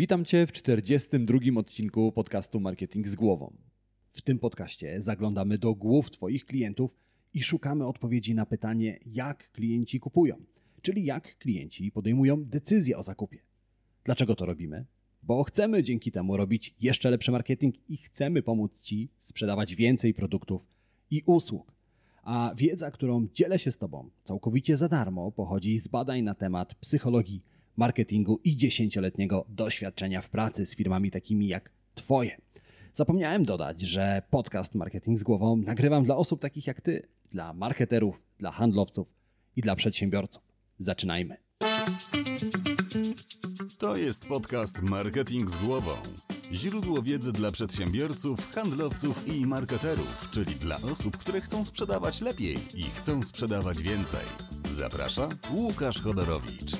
Witam Cię w 42 odcinku podcastu Marketing z Głową. W tym podcaście zaglądamy do głów Twoich klientów i szukamy odpowiedzi na pytanie, jak klienci kupują, czyli jak klienci podejmują decyzję o zakupie. Dlaczego to robimy? Bo chcemy dzięki temu robić jeszcze lepszy marketing i chcemy pomóc Ci sprzedawać więcej produktów i usług. A wiedza, którą dzielę się z Tobą całkowicie za darmo, pochodzi z badań na temat psychologii marketingu i dziesięcioletniego doświadczenia w pracy z firmami takimi jak Twoje. Zapomniałem dodać, że podcast Marketing z Głową nagrywam dla osób takich jak Ty, dla marketerów, dla handlowców i dla przedsiębiorców. Zaczynajmy. To jest podcast Marketing z Głową. Źródło wiedzy dla przedsiębiorców, handlowców i marketerów, czyli dla osób, które chcą sprzedawać lepiej i chcą sprzedawać więcej. Zaprasza Łukasz Chodorowicz.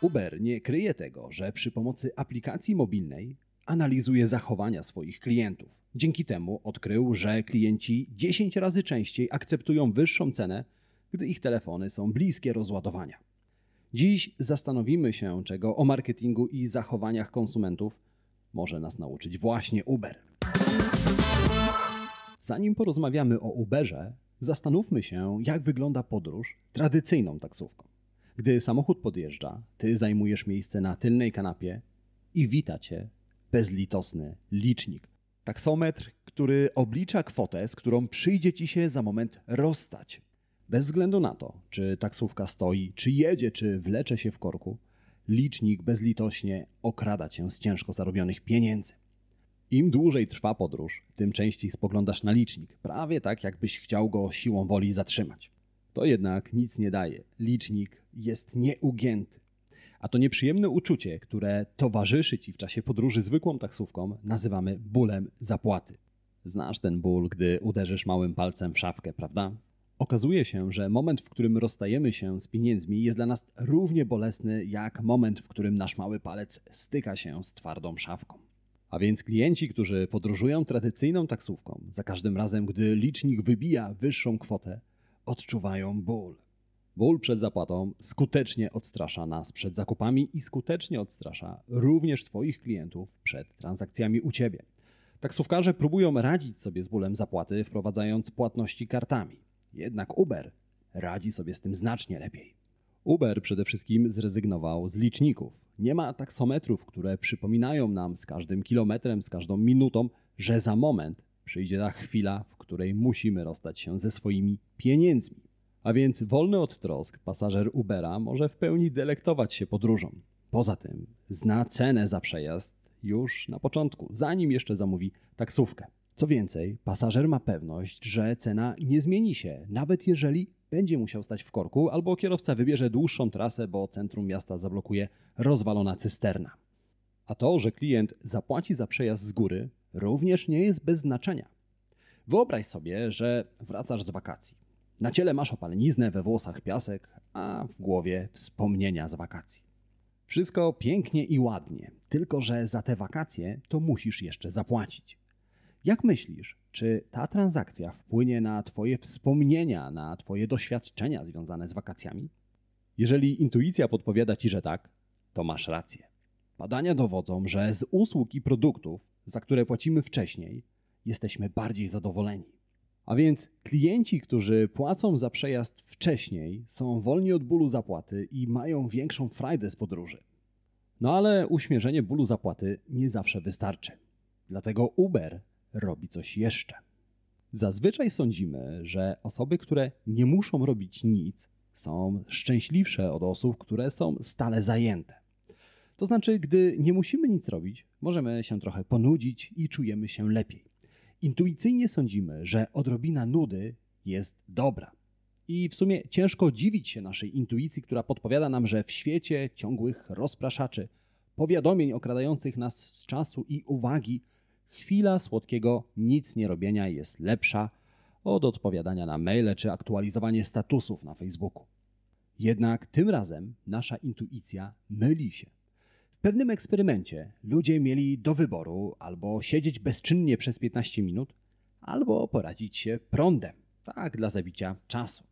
Uber nie kryje tego, że przy pomocy aplikacji mobilnej analizuje zachowania swoich klientów. Dzięki temu odkrył, że klienci 10 razy częściej akceptują wyższą cenę, gdy ich telefony są bliskie rozładowania. Dziś zastanowimy się, czego o marketingu i zachowaniach konsumentów może nas nauczyć właśnie Uber. Zanim porozmawiamy o Uberze, zastanówmy się, jak wygląda podróż tradycyjną taksówką. Gdy samochód podjeżdża, ty zajmujesz miejsce na tylnej kanapie i wita cię bezlitosny licznik. Taksometr, który oblicza kwotę, z którą przyjdzie ci się za moment rozstać. Bez względu na to, czy taksówka stoi, czy jedzie, czy wlecze się w korku, licznik bezlitośnie okrada cię z ciężko zarobionych pieniędzy. Im dłużej trwa podróż, tym częściej spoglądasz na licznik, prawie tak, jakbyś chciał go siłą woli zatrzymać. To jednak nic nie daje. Licznik jest nieugięty. A to nieprzyjemne uczucie, które towarzyszy ci w czasie podróży zwykłą taksówką, nazywamy bólem zapłaty. Znasz ten ból, gdy uderzysz małym palcem w szafkę, prawda? Okazuje się, że moment, w którym rozstajemy się z pieniędzmi, jest dla nas równie bolesny jak moment, w którym nasz mały palec styka się z twardą szafką. A więc klienci, którzy podróżują tradycyjną taksówką, za każdym razem, gdy licznik wybija wyższą kwotę, odczuwają ból. Ból przed zapłatą skutecznie odstrasza nas przed zakupami i skutecznie odstrasza również Twoich klientów przed transakcjami u Ciebie. Taksówkarze próbują radzić sobie z bólem zapłaty, wprowadzając płatności kartami. Jednak Uber radzi sobie z tym znacznie lepiej. Uber przede wszystkim zrezygnował z liczników. Nie ma taksometrów, które przypominają nam z każdym kilometrem, z każdą minutą, że za moment przyjdzie ta chwila, w której musimy rozstać się ze swoimi pieniędzmi. A więc wolny od trosk pasażer Ubera może w pełni delektować się podróżą. Poza tym zna cenę za przejazd już na początku, zanim jeszcze zamówi taksówkę. Co więcej, pasażer ma pewność, że cena nie zmieni się, nawet jeżeli będzie musiał stać w korku, albo kierowca wybierze dłuższą trasę, bo centrum miasta zablokuje rozwalona cysterna. A to, że klient zapłaci za przejazd z góry, również nie jest bez znaczenia. Wyobraź sobie, że wracasz z wakacji. Na ciele masz opaleniznę, we włosach piasek, a w głowie wspomnienia z wakacji. Wszystko pięknie i ładnie, tylko że za te wakacje to musisz jeszcze zapłacić. Jak myślisz, czy ta transakcja wpłynie na Twoje wspomnienia, na Twoje doświadczenia związane z wakacjami? Jeżeli intuicja podpowiada Ci, że tak, to masz rację. Badania dowodzą, że z usług i produktów, za które płacimy wcześniej, jesteśmy bardziej zadowoleni. A więc klienci, którzy płacą za przejazd wcześniej, są wolni od bólu zapłaty i mają większą frajdę z podróży. No ale uśmierzenie bólu zapłaty nie zawsze wystarczy. Dlatego Uber robi coś jeszcze. Zazwyczaj sądzimy, że osoby, które nie muszą robić nic, są szczęśliwsze od osób, które są stale zajęte. To znaczy, gdy nie musimy nic robić, możemy się trochę ponudzić i czujemy się lepiej. Intuicyjnie sądzimy, że odrobina nudy jest dobra. I w sumie ciężko dziwić się naszej intuicji, która podpowiada nam, że w świecie ciągłych rozpraszaczy powiadomień okradających nas z czasu i uwagi, chwila słodkiego nic nie robienia jest lepsza od odpowiadania na maile czy aktualizowanie statusów na Facebooku. Jednak tym razem nasza intuicja myli się. W pewnym eksperymencie ludzie mieli do wyboru albo siedzieć bezczynnie przez 15 minut, albo poradzić się prądem, tak dla zabicia czasu.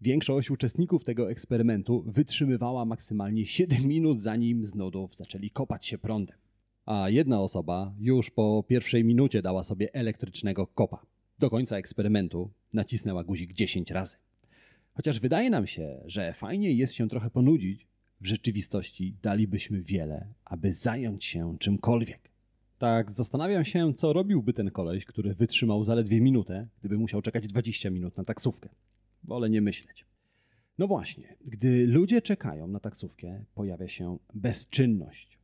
Większość uczestników tego eksperymentu wytrzymywała maksymalnie 7 minut, zanim z nudów zaczęli kopać się prądem. A jedna osoba już po pierwszej minucie dała sobie elektrycznego kopa. Do końca eksperymentu nacisnęła guzik 10 razy. Chociaż wydaje nam się, że fajnie jest się trochę ponudzić, w rzeczywistości dalibyśmy wiele, aby zająć się czymkolwiek. Tak, zastanawiam się, co robiłby ten koleś, który wytrzymał zaledwie minutę, gdyby musiał czekać 20 minut na taksówkę. Wolę nie myśleć. No właśnie, gdy ludzie czekają na taksówkę, pojawia się bezczynność.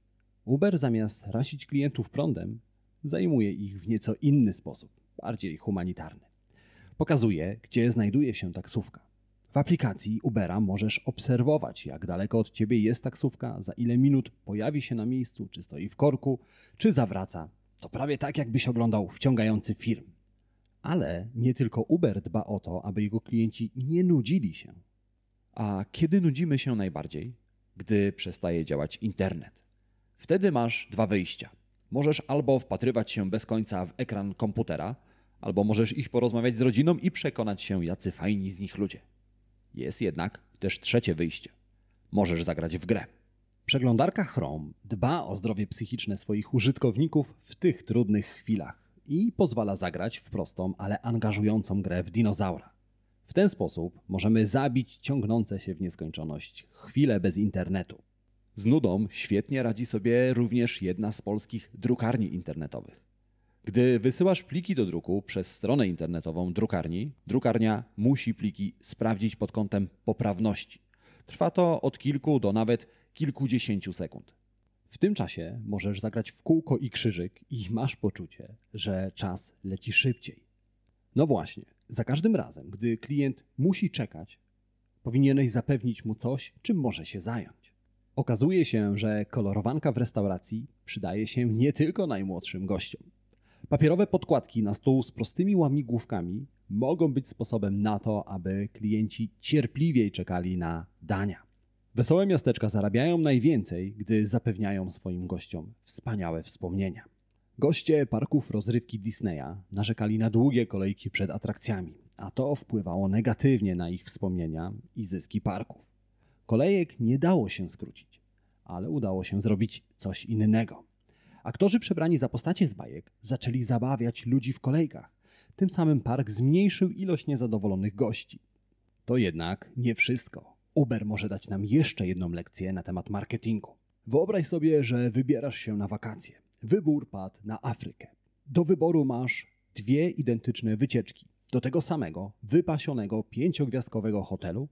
Uber zamiast rasić klientów prądem, zajmuje ich w nieco inny sposób, bardziej humanitarny. Pokazuje, gdzie znajduje się taksówka. W aplikacji Ubera możesz obserwować, jak daleko od ciebie jest taksówka, za ile minut pojawi się na miejscu, czy stoi w korku, czy zawraca. To prawie tak, jakbyś oglądał wciągający film. Ale nie tylko Uber dba o to, aby jego klienci nie nudzili się. A kiedy nudzimy się najbardziej? Gdy przestaje działać internet. Wtedy masz dwa wyjścia. Możesz albo wpatrywać się bez końca w ekran komputera, albo możesz iść porozmawiać z rodziną i przekonać się, jacy fajni z nich ludzie. Jest jednak też trzecie wyjście. Możesz zagrać w grę. Przeglądarka Chrome dba o zdrowie psychiczne swoich użytkowników w tych trudnych chwilach i pozwala zagrać w prostą, ale angażującą grę w dinozaura. W ten sposób możemy zabić ciągnące się w nieskończoność chwile bez internetu. Z nudą świetnie radzi sobie również jedna z polskich drukarni internetowych. Gdy wysyłasz pliki do druku przez stronę internetową drukarni, drukarnia musi pliki sprawdzić pod kątem poprawności. Trwa to od kilku do nawet kilkudziesięciu sekund. W tym czasie możesz zagrać w kółko i krzyżyk i masz poczucie, że czas leci szybciej. No właśnie, za każdym razem, gdy klient musi czekać, powinieneś zapewnić mu coś, czym może się zająć. Okazuje się, że kolorowanka w restauracji przydaje się nie tylko najmłodszym gościom. Papierowe podkładki na stół z prostymi łamigłówkami mogą być sposobem na to, aby klienci cierpliwiej czekali na dania. Wesołe miasteczka zarabiają najwięcej, gdy zapewniają swoim gościom wspaniałe wspomnienia. Goście parków rozrywki Disneya narzekali na długie kolejki przed atrakcjami, a to wpływało negatywnie na ich wspomnienia i zyski parków. Kolejek nie dało się skrócić, ale udało się zrobić coś innego. Aktorzy przebrani za postacie z bajek zaczęli zabawiać ludzi w kolejkach. Tym samym park zmniejszył ilość niezadowolonych gości. To jednak nie wszystko. Uber może dać nam jeszcze jedną lekcję na temat marketingu. Wyobraź sobie, że wybierasz się na wakacje. Wybór padł na Afrykę. Do wyboru masz dwie identyczne wycieczki do tego samego, wypasionego, pięciogwiazdkowego hotelu,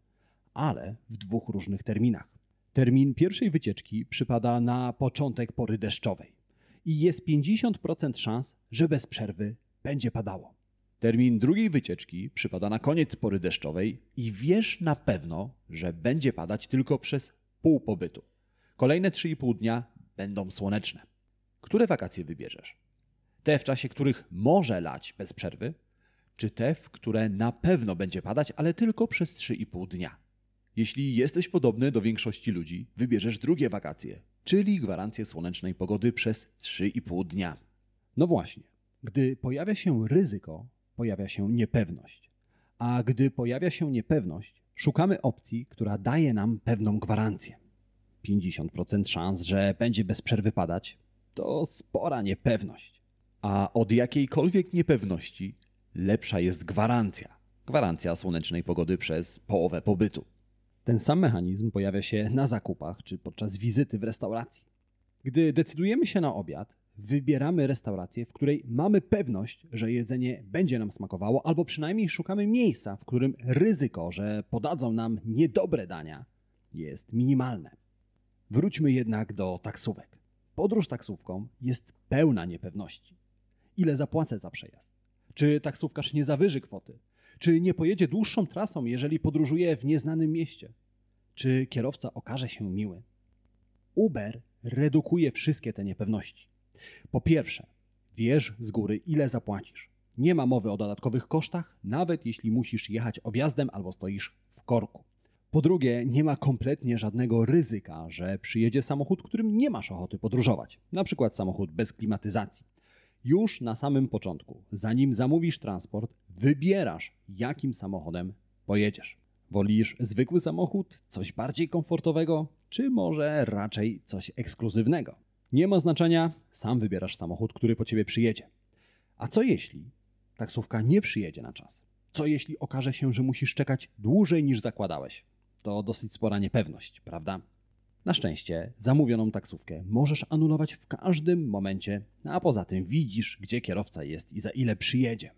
ale w dwóch różnych terminach. Termin pierwszej wycieczki przypada na początek pory deszczowej i jest 50% szans, że bez przerwy będzie padało. Termin drugiej wycieczki przypada na koniec pory deszczowej i wiesz na pewno, że będzie padać tylko przez pół pobytu. Kolejne 3,5 dnia będą słoneczne. Które wakacje wybierzesz? Te, w czasie których może lać bez przerwy, czy te, w które na pewno będzie padać, ale tylko przez 3,5 dnia? Jeśli jesteś podobny do większości ludzi, wybierzesz drugie wakacje, czyli gwarancję słonecznej pogody przez 3,5 dnia. No właśnie, gdy pojawia się ryzyko, pojawia się niepewność. A gdy pojawia się niepewność, szukamy opcji, która daje nam pewną gwarancję. 50% szans, że będzie bez przerwy padać, to spora niepewność. A od jakiejkolwiek niepewności lepsza jest gwarancja. Gwarancja słonecznej pogody przez połowę pobytu. Ten sam mechanizm pojawia się na zakupach czy podczas wizyty w restauracji. Gdy decydujemy się na obiad, wybieramy restaurację, w której mamy pewność, że jedzenie będzie nam smakowało, albo przynajmniej szukamy miejsca, w którym ryzyko, że podadzą nam niedobre dania, jest minimalne. Wróćmy jednak do taksówek. Podróż taksówką jest pełna niepewności. Ile zapłacę za przejazd? Czy taksówkarz nie zawyży kwoty? Czy nie pojedzie dłuższą trasą, jeżeli podróżuje w nieznanym mieście? Czy kierowca okaże się miły? Uber redukuje wszystkie te niepewności. Po pierwsze, wiesz z góry, ile zapłacisz. Nie ma mowy o dodatkowych kosztach, nawet jeśli musisz jechać objazdem albo stoisz w korku. Po drugie, nie ma kompletnie żadnego ryzyka, że przyjedzie samochód, którym nie masz ochoty podróżować, na przykład samochód bez klimatyzacji. Już na samym początku, zanim zamówisz transport, wybierasz, jakim samochodem pojedziesz. Wolisz zwykły samochód, coś bardziej komfortowego, czy może raczej coś ekskluzywnego? Nie ma znaczenia, sam wybierasz samochód, który po ciebie przyjedzie. A co jeśli taksówka nie przyjedzie na czas? Co jeśli okaże się, że musisz czekać dłużej niż zakładałeś? To dosyć spora niepewność, prawda? Na szczęście zamówioną taksówkę możesz anulować w każdym momencie, a poza tym widzisz, gdzie kierowca jest i za ile przyjedzie.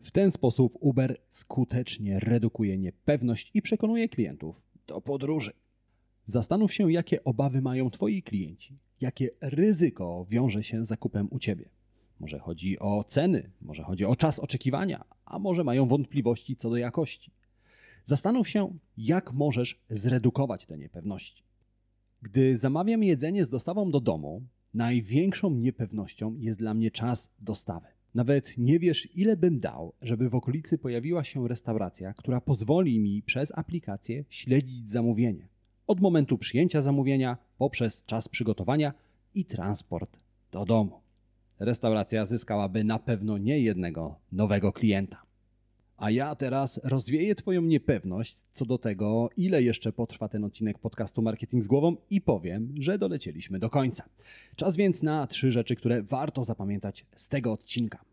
W ten sposób Uber skutecznie redukuje niepewność i przekonuje klientów do podróży. Zastanów się, jakie obawy mają Twoi klienci, jakie ryzyko wiąże się z zakupem u Ciebie. Może chodzi o ceny, może chodzi o czas oczekiwania, a może mają wątpliwości co do jakości. Zastanów się, jak możesz zredukować te niepewności. Gdy zamawiam jedzenie z dostawą do domu, największą niepewnością jest dla mnie czas dostawy. Nawet nie wiesz, ile bym dał, żeby w okolicy pojawiła się restauracja, która pozwoli mi przez aplikację śledzić zamówienie. Od momentu przyjęcia zamówienia, poprzez czas przygotowania i transport do domu. Restauracja zyskałaby na pewno nie jednego nowego klienta. A ja teraz rozwieję Twoją niepewność co do tego, ile jeszcze potrwa ten odcinek podcastu Marketing z Głową i powiem, że dolecieliśmy do końca. Czas więc na trzy rzeczy, które warto zapamiętać z tego odcinka.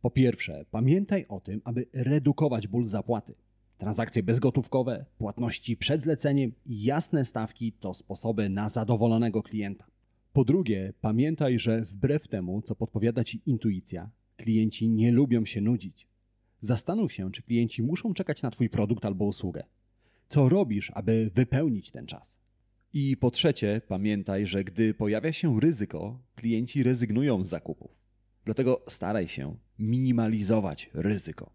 Po pierwsze, pamiętaj o tym, aby redukować ból zapłaty. Transakcje bezgotówkowe, płatności przed zleceniem i jasne stawki to sposoby na zadowolonego klienta. Po drugie, pamiętaj, że wbrew temu, co podpowiada Ci intuicja, klienci nie lubią się nudzić. Zastanów się, czy klienci muszą czekać na Twój produkt albo usługę. Co robisz, aby wypełnić ten czas? I po trzecie, pamiętaj, że gdy pojawia się ryzyko, klienci rezygnują z zakupów. Dlatego staraj się minimalizować ryzyko.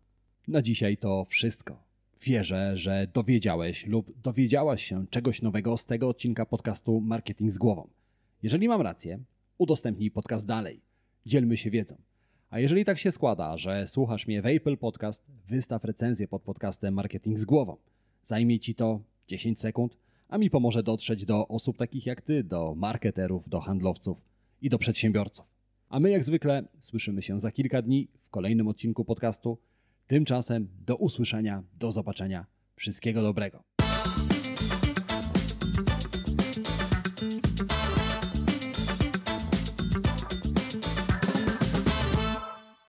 Na dzisiaj to wszystko. Wierzę, że dowiedziałeś lub dowiedziałaś się czegoś nowego z tego odcinka podcastu Marketing z głową. Jeżeli mam rację, udostępnij podcast dalej. Dzielmy się wiedzą. A jeżeli tak się składa, że słuchasz mnie w Apple Podcast, wystaw recenzję pod podcastem Marketing z głową. Zajmie ci to 10 sekund, a mi pomoże dotrzeć do osób takich jak ty, do marketerów, do handlowców i do przedsiębiorców. A my jak zwykle słyszymy się za kilka dni w kolejnym odcinku podcastu. Tymczasem do usłyszenia, do zobaczenia. Wszystkiego dobrego.